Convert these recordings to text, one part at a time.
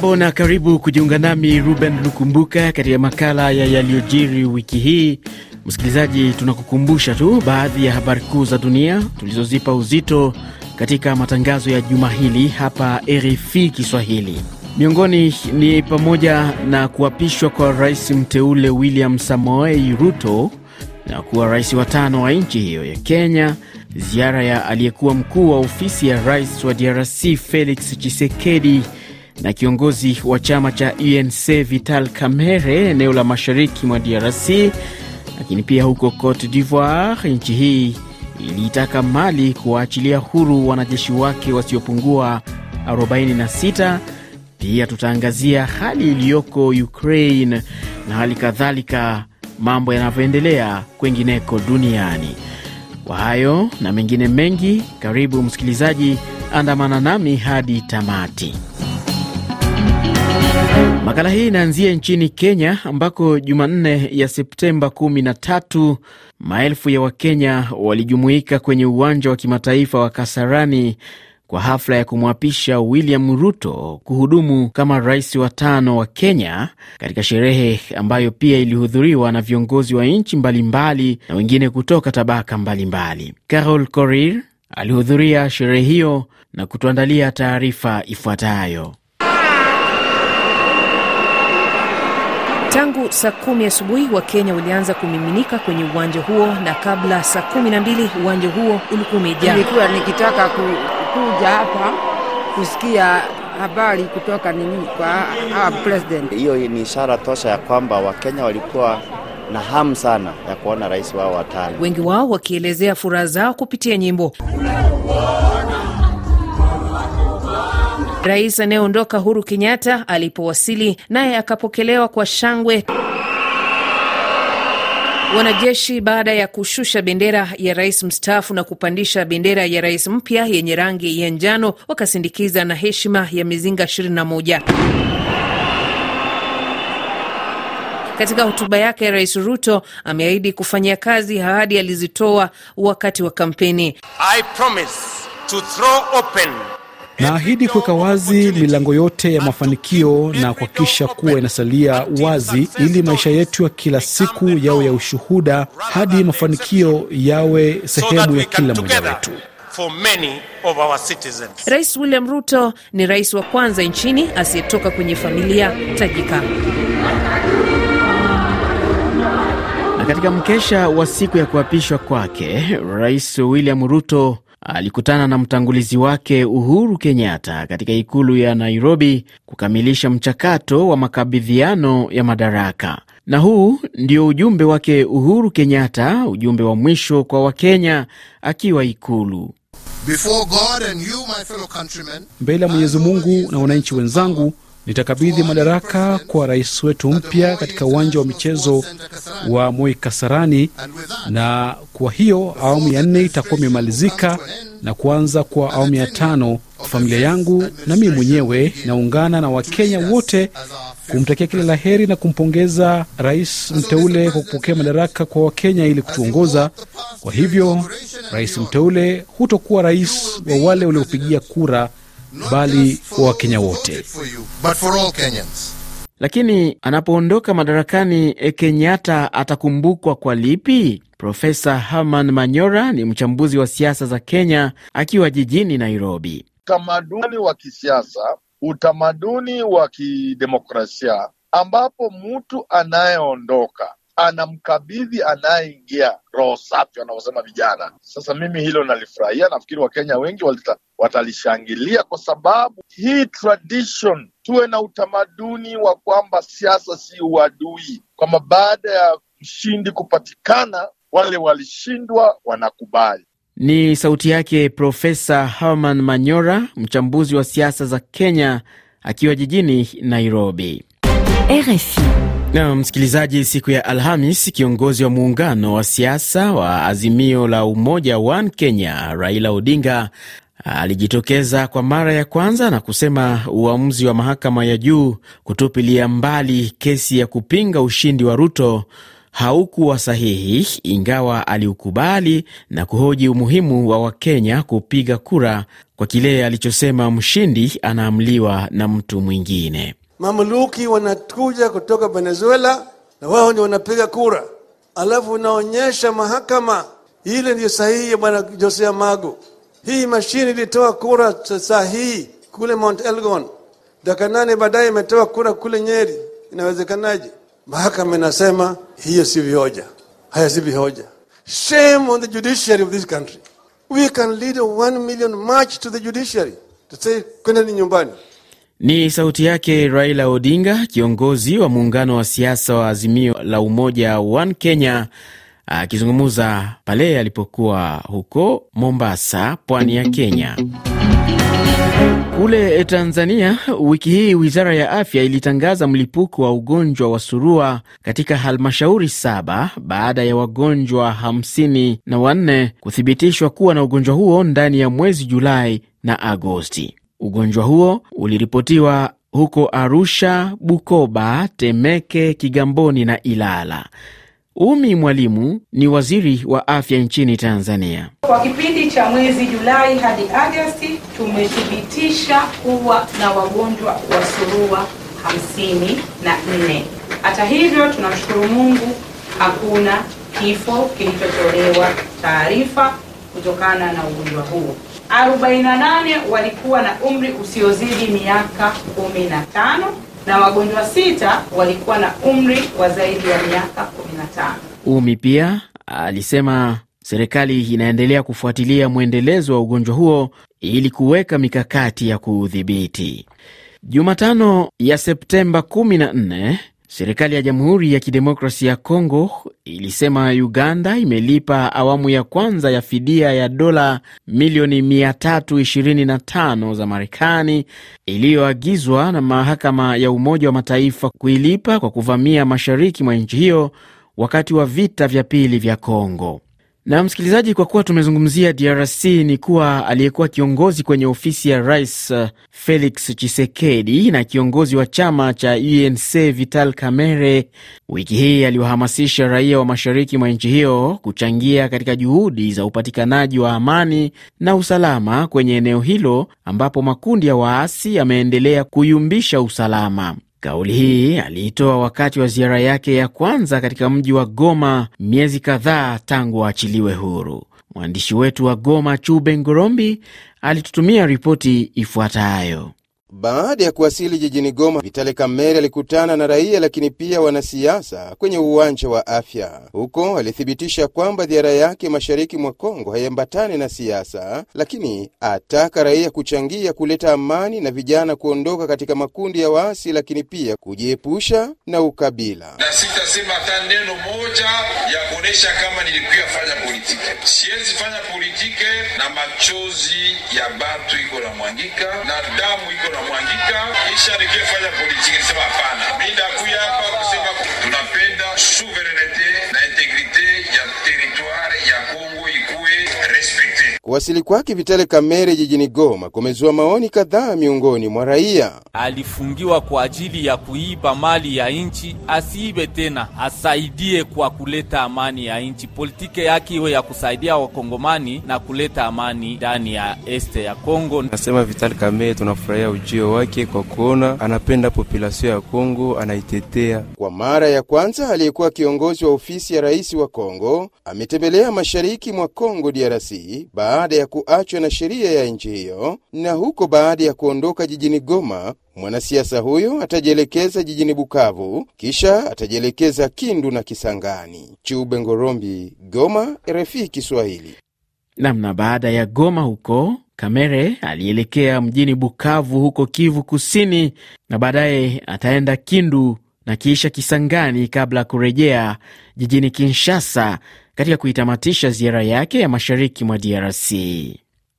Hujambo na karibu kujiunga nami Ruben Lukumbuka katika makala ya yaliyojiri wiki hii. Msikilizaji, tunakukumbusha tu baadhi ya habari kuu za dunia tulizozipa uzito katika matangazo ya juma hili hapa RFI Kiswahili. Miongoni ni pamoja na kuapishwa kwa rais mteule William Samoei Ruto na kuwa rais wa tano wa nchi hiyo ya Kenya, ziara ya aliyekuwa mkuu wa ofisi ya rais wa DRC Felix Tshisekedi na kiongozi wa chama cha UNC Vital Kamerhe eneo la mashariki mwa DRC. Lakini pia huko Cote d'Ivoire, nchi hii iliitaka Mali kuwaachilia huru wanajeshi wake wasiopungua 46. Pia tutaangazia hali iliyoko Ukraine na hali kadhalika mambo yanavyoendelea kwengineko duniani. Kwa hayo na mengine mengi, karibu msikilizaji, andamana nami hadi tamati. Makala hii inaanzia nchini Kenya ambako Jumanne ya Septemba 13 maelfu ya Wakenya walijumuika kwenye uwanja wa kimataifa wa Kasarani kwa hafla ya kumwapisha William Ruto kuhudumu kama rais wa tano wa Kenya, katika sherehe ambayo pia ilihudhuriwa na viongozi wa nchi mbalimbali na wengine kutoka tabaka mbalimbali. Carol Korir alihudhuria sherehe hiyo na kutuandalia taarifa ifuatayo. Tangu saa kumi asubuhi Wakenya walianza kumiminika kwenye uwanja huo, na kabla saa kumi na mbili uwanja huo ulikuwa umejaa. Nilikuwa nikitaka ku, kuja hapa kusikia habari kutoka nini kwa hawa president. Hiyo ni ishara tosha ya kwamba Wakenya walikuwa na hamu sana ya kuona rais wao watano, wengi wao wakielezea furaha zao kupitia nyimbo. Rais anayeondoka Huru Kenyatta alipowasili naye akapokelewa kwa shangwe wanajeshi baada ya kushusha bendera ya rais mstaafu na kupandisha bendera ya rais mpya yenye rangi ya njano wakasindikiza na heshima ya mizinga 21. Katika hotuba yake Rais Ruto ameahidi kufanyia kazi ahadi alizitoa wakati wa kampeni. I promise to throw open Naahidi kuweka wazi milango yote ya mafanikio na kuhakikisha kuwa inasalia wazi ili maisha yetu ya kila siku yawe ya ushuhuda hadi mafanikio yawe sehemu ya kila mmoja wetu. Rais William Ruto ni rais wa kwanza nchini asiyetoka kwenye familia tajika. Na katika mkesha wa siku ya kuapishwa kwake, Rais William Ruto alikutana na mtangulizi wake Uhuru Kenyatta katika ikulu ya Nairobi kukamilisha mchakato wa makabidhiano ya madaraka. Na huu ndio ujumbe wake Uhuru Kenyatta, ujumbe wa mwisho kwa Wakenya akiwa ikulu. Mbele ya Mwenyezi Mungu na wananchi wenzangu nitakabidhi madaraka kwa rais wetu mpya katika uwanja wa michezo wa Moi Kasarani, na kwa hiyo awamu ya nne itakuwa imemalizika na kuanza kwa awamu ya tano. Familia yangu na mimi mwenyewe naungana na Wakenya wote kumtakia kila la heri na kumpongeza rais mteule kwa kupokea madaraka kwa Wakenya ili kutuongoza. Kwa hivyo, rais mteule hutokuwa rais wa wale waliopigia kura bali wa Wakenya wote. Lakini anapoondoka madarakani, Kenyatta atakumbukwa kwa lipi? Profesa Herman Manyora ni mchambuzi wa siasa za Kenya akiwa jijini Nairobi. Utamaduni wa kisiasa, utamaduni wa kidemokrasia, ambapo mtu anayeondoka anamkabidhi anayeingia roho safi, wanaosema vijana. Sasa mimi hilo nalifurahia, nafikiri Wakenya wengi walita, watalishangilia kwa sababu hii tradition, tuwe na utamaduni wa kwamba siasa si uadui, kwamba baada ya mshindi kupatikana wale walishindwa wanakubali. Ni sauti yake Profesa Herman Manyora, mchambuzi wa siasa za Kenya akiwa jijini Nairobi. RFI. Na msikilizaji, siku ya Alhamis, kiongozi wa muungano wa siasa wa Azimio la Umoja One Kenya, Raila Odinga alijitokeza kwa mara ya kwanza na kusema uamuzi wa mahakama ya juu kutupilia mbali kesi ya kupinga ushindi wa Ruto haukuwa sahihi, ingawa aliukubali na kuhoji umuhimu wa Wakenya kupiga kura kwa kile alichosema mshindi anaamliwa na mtu mwingine. Mamluki wanakuja kutoka Venezuela na wao ndio wanapiga kura, alafu unaonyesha mahakama ile ndio sahihi ya bwana Josea Magu. Hii mashine ilitoa kura sahihi kule Mount Elgon, dakika nane baadaye imetoa kura kule Nyeri. Inawezekanaje? Mahakama inasema hiyo si vioja, haya si vihoja. Shame on the judiciary of this country. We can lead a one million march to the judiciary to say kwendeni nyumbani. Ni sauti yake Raila Odinga, kiongozi wa muungano wa siasa wa Azimio la Umoja One Kenya, akizungumza pale alipokuwa huko Mombasa, pwani ya Kenya. Kule Tanzania, wiki hii wizara ya afya ilitangaza mlipuko wa ugonjwa wa surua katika halmashauri saba baada ya wagonjwa hamsini na wanne kuthibitishwa kuwa na ugonjwa huo ndani ya mwezi Julai na Agosti. Ugonjwa huo uliripotiwa huko Arusha, Bukoba, Temeke, Kigamboni na Ilala. Umi Mwalimu ni waziri wa afya nchini Tanzania. Kwa kipindi cha mwezi Julai hadi Agosti tumethibitisha kuwa na wagonjwa wa surua hamsini na nne. Hata hivyo, tunamshukuru Mungu hakuna kifo kilichotolewa taarifa kutokana na ugonjwa huu. 48 walikuwa na umri usiozidi miaka 15 na wagonjwa sita walikuwa na umri wa zaidi ya miaka 15. Umi pia alisema serikali inaendelea kufuatilia mwendelezo wa ugonjwa huo ili kuweka mikakati ya kuudhibiti. Jumatano ya Septemba 14 serikali ya Jamhuri ya Kidemokrasia ya Kongo ilisema Uganda imelipa awamu ya kwanza ya fidia ya dola milioni 325 za Marekani iliyoagizwa na mahakama ya Umoja wa Mataifa kuilipa kwa kuvamia mashariki mwa nchi hiyo wakati wa vita vya pili vya Kongo. Na msikilizaji, kwa kuwa tumezungumzia DRC, ni kuwa aliyekuwa kiongozi kwenye ofisi ya rais uh, Felix Tshisekedi na kiongozi wa chama cha UNC Vital Kamerhe wiki hii aliwahamasisha raia wa mashariki mwa nchi hiyo kuchangia katika juhudi za upatikanaji wa amani na usalama kwenye eneo hilo ambapo makundi ya waasi yameendelea kuyumbisha usalama. Kauli hii aliitoa wakati wa ziara yake ya kwanza katika mji wa Goma miezi kadhaa tangu aachiliwe huru. Mwandishi wetu wa Goma, Chube Ngorombi, alitutumia ripoti ifuatayo. Baada ya kuwasili jijini Goma, Vitale Kamere alikutana na raia lakini pia wanasiasa kwenye uwanja wa afya. Huko alithibitisha kwamba ziara yake mashariki mwa Kongo haiambatani na siasa, lakini ataka raia kuchangia kuleta amani na vijana kuondoka katika makundi ya waasi, lakini pia kujiepusha na ukabila. Na sitasema hata neno moja ya kuonesha kama nilikuya fanya politike. Siwezi fanya politike na machozi ya batu iko na mwangika na damu iko na mwangika kisha nikifanya politiki nisema hapana, mimi ndakuya hapa kusema tunapenda souverainete na integrite ya territoire ya Kongo ikuwe respecte. Kuwasili kwake Vitale Kamere jijini Goma kumezua maoni kadhaa miongoni mwa raia. Alifungiwa kwa ajili ya kuiba mali ya nchi, asiibe tena, asaidie kwa kuleta amani ya nchi. Politike yake iwe ya kusaidia wakongomani na kuleta amani ndani ya este ya Kongo. Nasema Vitali Kamere, tunafurahia ujio wake kwa kuona anapenda populasio ya Kongo, anaitetea. Kwa mara ya kwanza aliyekuwa kiongozi wa ofisi ya rais wa Kongo ametembelea mashariki mwa Kongo DRC baada ya kuachwa na sheria ya nchi hiyo, na huko baada ya kuondoka jijini Goma mwanasiasa huyo atajielekeza jijini Bukavu, kisha atajielekeza Kindu na Kisangani. Chube Ngorombi, Goma, RFI Kiswahili. Namna baada ya Goma huko Kamere alielekea mjini Bukavu huko Kivu Kusini, na baadaye ataenda Kindu na kisha Kisangani kabla ya kurejea jijini Kinshasa katika kuitamatisha ziara yake ya mashariki mwa DRC.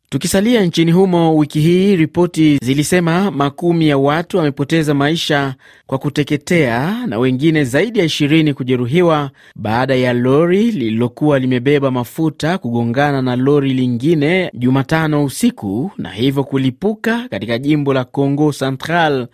Tukisalia nchini humo, wiki hii ripoti zilisema makumi ya watu wamepoteza maisha kwa kuteketea na wengine zaidi ya ishirini kujeruhiwa baada ya lori lililokuwa limebeba mafuta kugongana na lori lingine Jumatano usiku na hivyo kulipuka katika jimbo la Congo Central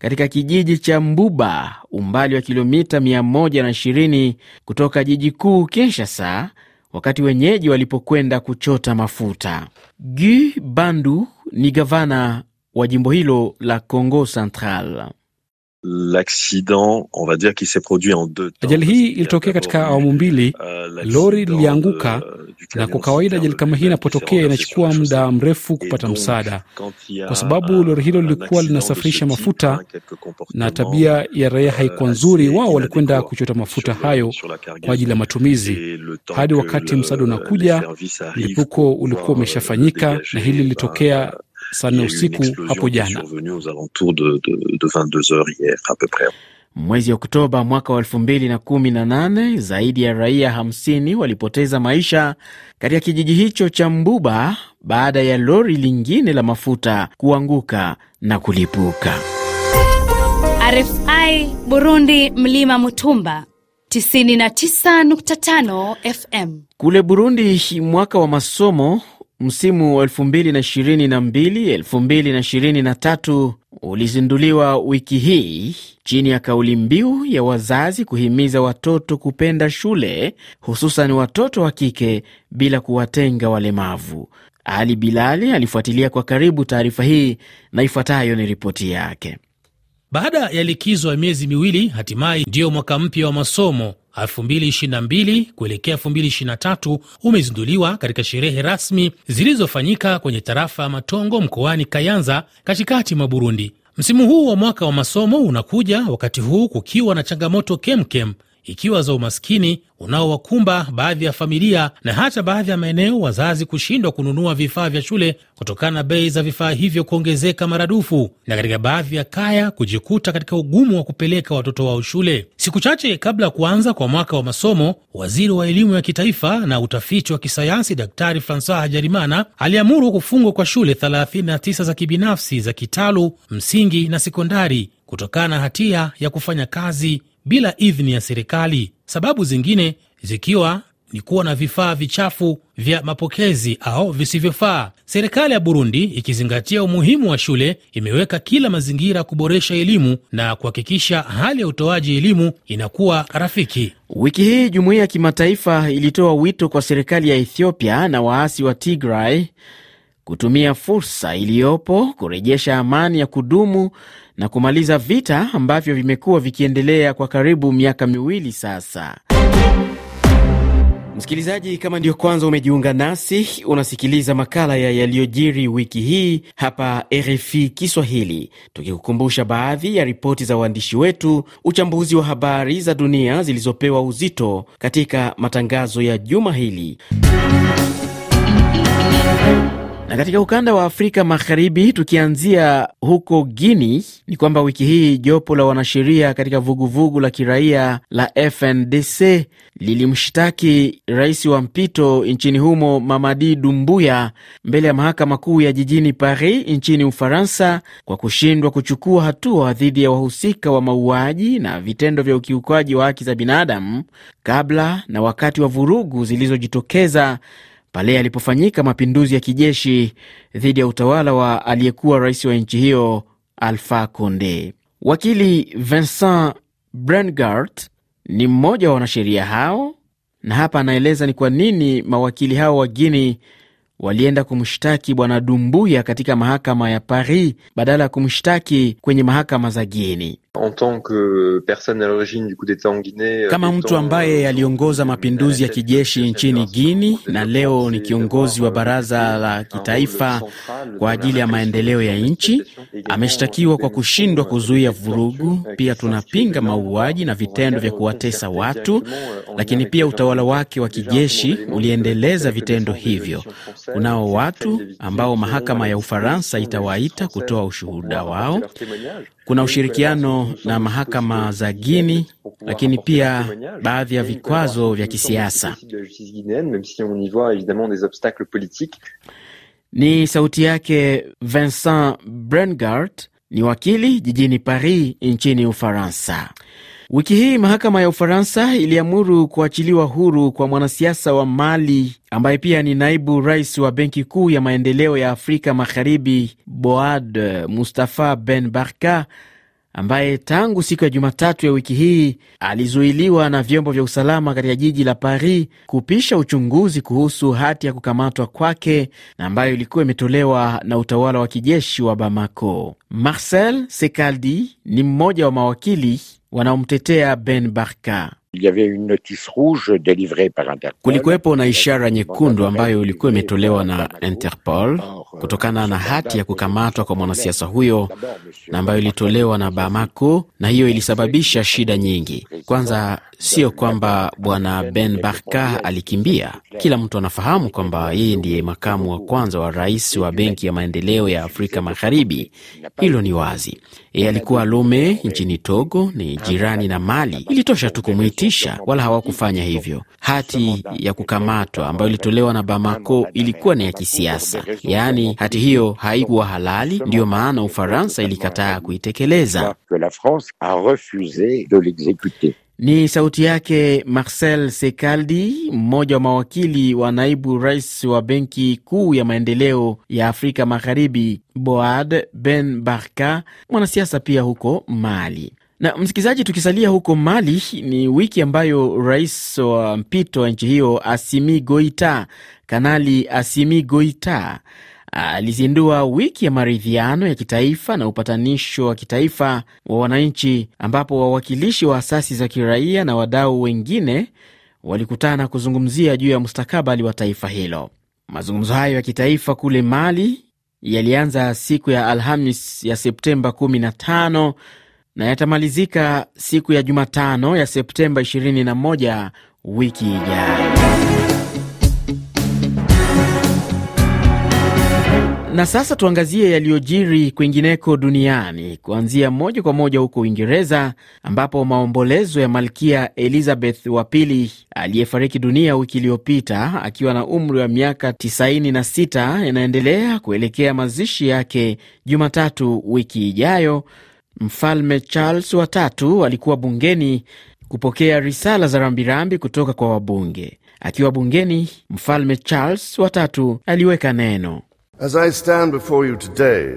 katika kijiji cha Mbuba, umbali wa kilomita 120 kutoka jiji kuu Kinshasa, wakati wenyeji walipokwenda kuchota mafuta. Gu Bandu ni gavana wa jimbo hilo la Congo Central. Ajali hii ilitokea katika awamu mbili. Lori lilianguka, na kwa kawaida ajali kama hii inapotokea inachukua muda mrefu kupata msaada, kwa sababu lori hilo lilikuwa linasafirisha mafuta na tabia ya raia haikuwa nzuri. Wao walikwenda kuchota mafuta hayo kwa ajili ya matumizi. Hadi wakati msaada unakuja, mlipuko ulikuwa umeshafanyika, na hili lilitokea saa nne usiku hapo jana. Mwezi Oktoba mwaka wa elfu mbili na kumi na nane zaidi ya raia 50 walipoteza maisha katika kijiji hicho cha Mbuba baada ya lori lingine la mafuta kuanguka na kulipuka. RFI Burundi, mlima Mutumba 99.5 FM. Kule Burundi, mwaka wa masomo msimu wa 2022 2023 ulizinduliwa wiki hii chini ya kauli mbiu ya wazazi kuhimiza watoto kupenda shule, hususan watoto wa kike bila kuwatenga walemavu. Ali Bilali alifuatilia kwa karibu taarifa hii na ifuatayo ni ripoti yake. Baada ya likizo ya miezi miwili, hatimaye ndiyo mwaka mpya wa masomo 2022 kuelekea 2023 umezinduliwa katika sherehe rasmi zilizofanyika kwenye tarafa ya Matongo mkoani Kayanza, katikati mwa Burundi. Msimu huu wa mwaka wa masomo unakuja wakati huu kukiwa na changamoto kemkem ikiwa za umaskini unaowakumba baadhi ya familia na hata baadhi ya maeneo wazazi kushindwa kununua vifaa vya shule kutokana na bei za vifaa hivyo kuongezeka maradufu, na katika baadhi ya kaya kujikuta katika ugumu wa kupeleka watoto wao shule. Siku chache kabla ya kuanza kwa mwaka wa masomo, waziri wa elimu ya kitaifa na utafiti wa kisayansi Daktari Francois Hajarimana aliamuru kufungwa kwa shule 39 za kibinafsi za kitalu, msingi na sekondari kutokana na hatia ya kufanya kazi bila idhini ya serikali, sababu zingine zikiwa ni kuwa na vifaa vichafu vya mapokezi au visivyofaa. Serikali ya Burundi ikizingatia umuhimu wa shule imeweka kila mazingira kuboresha elimu na kuhakikisha hali ya utoaji elimu inakuwa rafiki. Wiki hii jumuiya ya kimataifa ilitoa wito kwa serikali ya Ethiopia na waasi wa Tigray kutumia fursa iliyopo kurejesha amani ya kudumu na kumaliza vita ambavyo vimekuwa vikiendelea kwa karibu miaka miwili sasa. Msikilizaji, kama ndiyo kwanza umejiunga nasi, unasikiliza makala ya yaliyojiri wiki hii hapa RFI Kiswahili, tukikukumbusha baadhi ya ripoti za waandishi wetu, uchambuzi wa habari za dunia zilizopewa uzito katika matangazo ya juma hili. Na katika ukanda wa Afrika Magharibi, tukianzia huko Guini, ni kwamba wiki hii jopo la wanasheria katika vuguvugu vugu la kiraia la FNDC lilimshtaki rais wa mpito nchini humo Mamadi Dumbuya mbele ya mahakama kuu ya jijini Paris nchini Ufaransa kwa kushindwa kuchukua hatua dhidi ya wahusika wa mauaji na vitendo vya ukiukaji wa haki za binadamu kabla na wakati wa vurugu zilizojitokeza pale alipofanyika mapinduzi ya kijeshi dhidi ya utawala wa aliyekuwa rais wa nchi hiyo Alpha Conde. Wakili Vincent Brengart ni mmoja wa wanasheria hao, na hapa anaeleza ni kwa nini mawakili hao wa Guini walienda kumshtaki bwana Dumbuya katika mahakama ya Paris badala ya kumshtaki kwenye mahakama za Guini. Kama mtu ambaye aliongoza mapinduzi ya kijeshi nchini Guini na leo ni kiongozi wa baraza la kitaifa kwa ajili ya maendeleo ya nchi, ameshtakiwa kwa kushindwa kuzuia vurugu. Pia tunapinga mauaji na vitendo vya kuwatesa watu, lakini pia utawala wake wa kijeshi uliendeleza vitendo hivyo. Kunao watu ambao mahakama ya Ufaransa itawaita kutoa ushuhuda wao. Kuna ushirikiano na mahakama za Guini, lakini pia baadhi ya vikwazo vya kisiasa. Ni sauti yake Vincent Brengart, ni wakili jijini Paris nchini Ufaransa. Wiki hii mahakama ya Ufaransa iliamuru kuachiliwa huru kwa mwanasiasa wa Mali ambaye pia ni naibu rais wa Benki Kuu ya Maendeleo ya Afrika Magharibi, Boad Mustafa Ben Barka, ambaye tangu siku ya Jumatatu ya wiki hii alizuiliwa na vyombo vya usalama katika jiji la Paris kupisha uchunguzi kuhusu hati ya kukamatwa kwake na ambayo ilikuwa imetolewa na utawala wa kijeshi wa Bamako. Marcel Sekaldi ni mmoja wa mawakili wanaomtetea Ben Barka. Kulikuwepo na ishara nyekundu ambayo ilikuwa imetolewa na Interpol kutokana na hati ya kukamatwa kwa mwanasiasa huyo na ambayo ilitolewa na Bamako, na hiyo ilisababisha shida nyingi. Kwanza, sio kwamba bwana Ben Barka alikimbia. Kila mtu anafahamu kwamba yeye ndiye makamu wa kwanza wa rais wa Benki ya Maendeleo ya Afrika Magharibi. Hilo ni wazi. Yeye alikuwa Lome nchini Togo, ni jirani na Mali. Ilitosha tu kumwitisha, wala hawakufanya hivyo. Hati ya kukamatwa ambayo ilitolewa na Bamako ilikuwa ni ya kisiasa, yaani hati hiyo haikuwa halali. Ndiyo maana Ufaransa ilikataa kuitekeleza. Ni sauti yake Marcel Sekaldi, mmoja wa mawakili wa naibu rais wa Benki Kuu ya Maendeleo ya Afrika Magharibi, Boad Ben Barka, mwanasiasa pia huko Mali. Na msikilizaji, tukisalia huko Mali, ni wiki ambayo rais wa mpito wa nchi hiyo Asimi Goita, Kanali Asimi Goita alizindua wiki ya maridhiano ya kitaifa na upatanisho wa kitaifa wa wananchi, ambapo wawakilishi wa asasi za kiraia na wadau wengine walikutana kuzungumzia juu ya mustakabali wa taifa hilo. Mazungumzo hayo ya kitaifa kule Mali yalianza siku ya Alhamis ya Septemba 15 na yatamalizika siku ya Jumatano ya Septemba 21 wiki ijayo. Na sasa tuangazie yaliyojiri kwingineko duniani, kuanzia moja kwa moja huko Uingereza, ambapo maombolezo ya malkia Elizabeth wa pili aliyefariki dunia wiki iliyopita akiwa na umri wa miaka 96 yanaendelea kuelekea mazishi yake Jumatatu wiki ijayo. Mfalme Charles watatu alikuwa bungeni kupokea risala za rambirambi kutoka kwa wabunge. Akiwa bungeni, Mfalme Charles watatu aliweka neno As I stand before you today,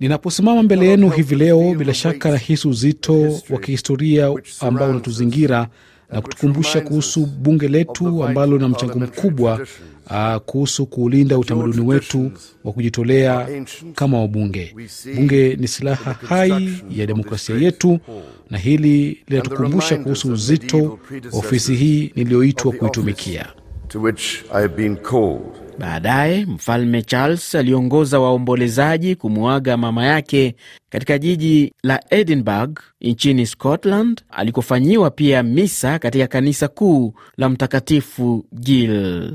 Ninaposimama mbele yenu hivi leo, bila shaka nahisi uzito wa kihistoria ambao unatuzingira na kutukumbusha kuhusu bunge letu ambalo lina mchango mkubwa uh, kuhusu kuulinda utamaduni wetu wa kujitolea kama wabunge. Bunge ni silaha hai ya demokrasia yetu, na hili linatukumbusha kuhusu uzito wa ofisi hii niliyoitwa kuitumikia. to which I have been called. Baadaye mfalme Charles aliongoza waombolezaji kumuaga mama yake katika jiji la Edinburgh nchini Scotland, alikofanyiwa pia misa katika kanisa kuu la Mtakatifu Gil.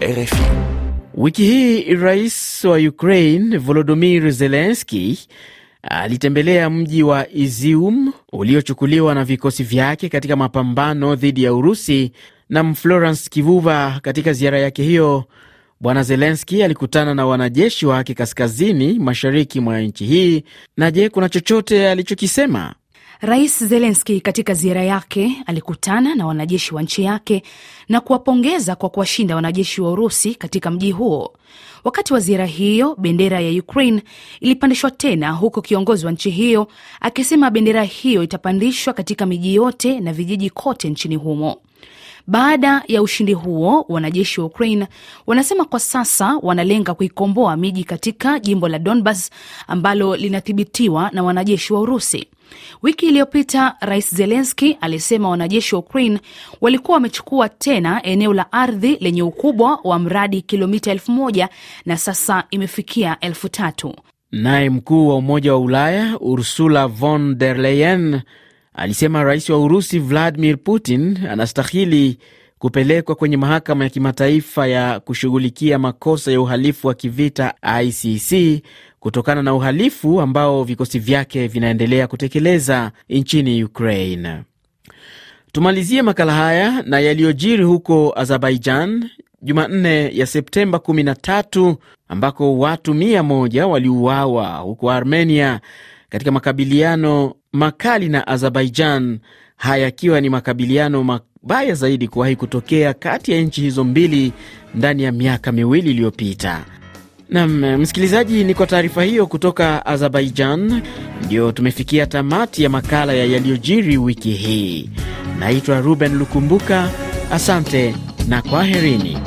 RFI. Wiki hii rais wa Ukraine Volodymyr Zelensky alitembelea mji wa Izium uliochukuliwa na vikosi vyake katika mapambano dhidi ya Urusi. Na Florence Kivuva, katika ziara yake hiyo, Bwana Zelenski alikutana na wanajeshi wake kaskazini mashariki mwa nchi hii. Na je, kuna chochote alichokisema? Rais Zelenski katika ziara yake alikutana na wanajeshi wa nchi yake na kuwapongeza kwa kuwashinda wanajeshi wa Urusi katika mji huo. Wakati wa ziara hiyo, bendera ya Ukraine ilipandishwa tena, huku kiongozi wa nchi hiyo akisema bendera hiyo itapandishwa katika miji yote na vijiji kote nchini humo. Baada ya ushindi huo, wanajeshi wa Ukraine wanasema kwa sasa wanalenga kuikomboa miji katika jimbo la Donbas ambalo linathibitiwa na wanajeshi wa Urusi. Wiki iliyopita Rais Zelenski alisema wanajeshi wa Ukraine walikuwa wamechukua tena eneo la ardhi lenye ukubwa wa mradi kilomita elfu moja na sasa imefikia elfu tatu. Naye mkuu wa Umoja wa Ulaya Ursula von der Leyen alisema rais wa Urusi Vladimir Putin anastahili kupelekwa kwenye mahakama ya kimataifa ya kushughulikia makosa ya uhalifu wa kivita ICC kutokana na uhalifu ambao vikosi vyake vinaendelea kutekeleza nchini Ukraine. Tumalizie makala haya na yaliyojiri huko Azerbaijan Jumanne ya Septemba 13 ambako watu mia moja waliuawa huko Armenia katika makabiliano makali na Azerbaijan, haya yakiwa ni makabiliano mabaya zaidi kuwahi kutokea kati ya nchi hizo mbili ndani ya miaka miwili iliyopita. Nam msikilizaji, ni kwa taarifa hiyo kutoka Azerbaijan ndio tumefikia tamati ya makala ya yaliyojiri wiki hii. Naitwa Ruben Lukumbuka, asante na kwaherini.